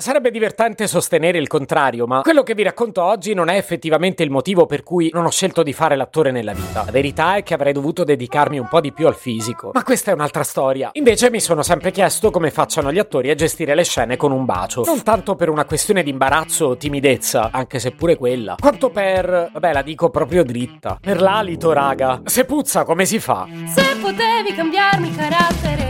Sarebbe divertente sostenere il contrario, ma quello che vi racconto oggi non è effettivamente il motivo per cui non ho scelto di fare l'attore nella vita. La verità è che avrei dovuto dedicarmi un po' di più al fisico. Ma questa è un'altra storia. Invece mi sono sempre chiesto come facciano gli attori a gestire le scene con un bacio. Non tanto per una questione di imbarazzo o timidezza, anche se pure quella, quanto per... vabbè, la dico proprio dritta. Per l'alito, raga. Se puzza, come si fa? Se potevi cambiarmi carattere,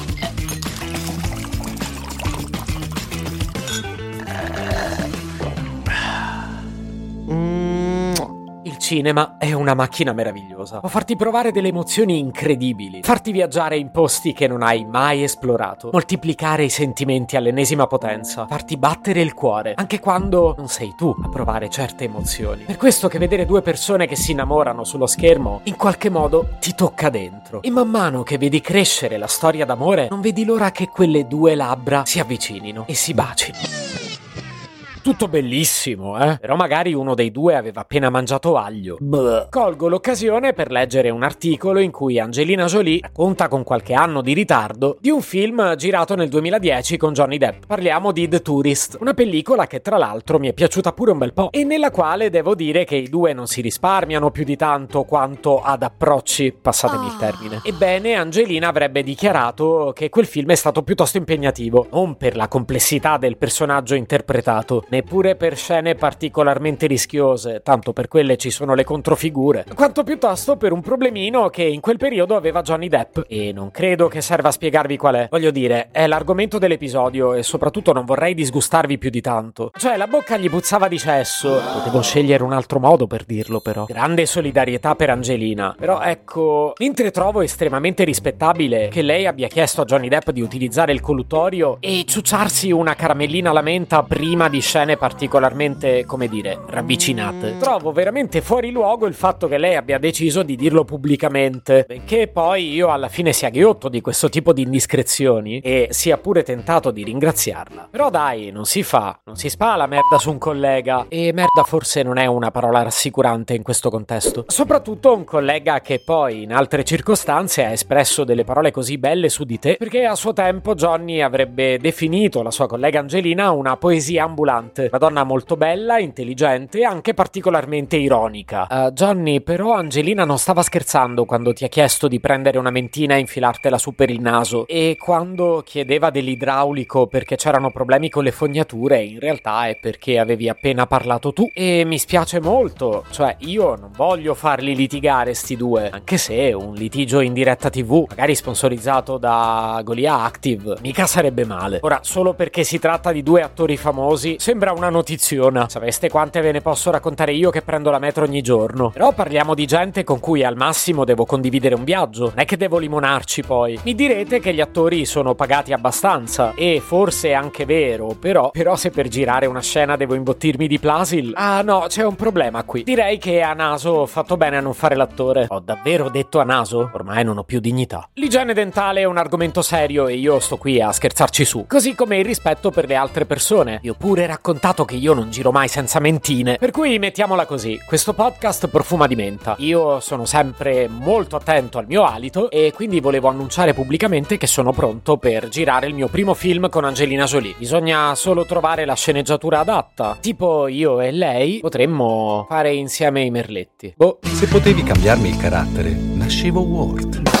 Cinema è una macchina meravigliosa. Può farti provare delle emozioni incredibili, farti viaggiare in posti che non hai mai esplorato, moltiplicare i sentimenti all'ennesima potenza, farti battere il cuore, anche quando non sei tu a provare certe emozioni. Per questo che vedere due persone che si innamorano sullo schermo in qualche modo ti tocca dentro. E man mano che vedi crescere la storia d'amore, non vedi l'ora che quelle due labbra si avvicinino e si bacino. Tutto bellissimo, eh? Però magari uno dei due aveva appena mangiato aglio. Bleh. Colgo l'occasione per leggere un articolo in cui Angelina Jolie racconta con qualche anno di ritardo di un film girato nel 2010 con Johnny Depp. Parliamo di The Tourist, una pellicola che tra l'altro mi è piaciuta pure un bel po' e nella quale devo dire che i due non si risparmiano più di tanto quanto ad approcci, passatemi il ah. termine. Ebbene, Angelina avrebbe dichiarato che quel film è stato piuttosto impegnativo, non per la complessità del personaggio interpretato, neppure per scene particolarmente rischiose, tanto per quelle ci sono le controfigure, quanto piuttosto per un problemino che in quel periodo aveva Johnny Depp. E non credo che serva a spiegarvi qual è. Voglio dire, è l'argomento dell'episodio e soprattutto non vorrei disgustarvi più di tanto. Cioè, la bocca gli puzzava di cesso. Potevo scegliere un altro modo per dirlo, però. Grande solidarietà per Angelina. Però ecco, mentre trovo estremamente rispettabile che lei abbia chiesto a Johnny Depp di utilizzare il collutorio e ciucciarsi una caramellina alla menta prima di scene scene particolarmente, come dire, ravvicinate. Trovo veramente fuori luogo il fatto che lei abbia deciso di dirlo pubblicamente, benché poi io alla fine sia ghiotto di questo tipo di indiscrezioni e sia pure tentato di ringraziarla. Però dai, non si fa, non si spala merda su un collega e merda forse non è una parola rassicurante in questo contesto. Soprattutto un collega che poi in altre circostanze ha espresso delle parole così belle su di te, perché a suo tempo Johnny avrebbe definito la sua collega Angelina una poesia ambulante Grant, una donna molto bella, intelligente e anche particolarmente ironica. Uh, Johnny, però Angelina non stava scherzando quando ti ha chiesto di prendere una mentina e infilartela su per il naso e quando chiedeva dell'idraulico perché c'erano problemi con le fognature, in realtà è perché avevi appena parlato tu e mi spiace molto, cioè io non voglio farli litigare sti due, anche se un litigio in diretta TV, magari sponsorizzato da Golia Active, mica sarebbe male. Ora, solo perché si tratta di due attori famosi, sembra sembra una notiziona. Sapeste quante ve ne posso raccontare io che prendo la metro ogni giorno? Però parliamo di gente con cui al massimo devo condividere un viaggio. Non è che devo limonarci poi. Mi direte che gli attori sono pagati abbastanza. E forse è anche vero. Però, però se per girare una scena devo imbottirmi di Plasil. Ah no, c'è un problema qui. Direi che a naso ho fatto bene a non fare l'attore. Ho davvero detto a naso? Ormai non ho più dignità. L'igiene dentale è un argomento serio e io sto qui a scherzarci su. Così come il rispetto per le altre persone. Io pure racconto raccontato che io non giro mai senza mentine. Per cui mettiamola così: questo podcast profuma di menta. Io sono sempre molto attento al mio alito e quindi volevo annunciare pubblicamente che sono pronto per girare il mio primo film con Angelina Jolie. Bisogna solo trovare la sceneggiatura adatta. Tipo io e lei potremmo fare insieme i merletti. Boh. Se potevi cambiarmi il carattere, nascevo Ward.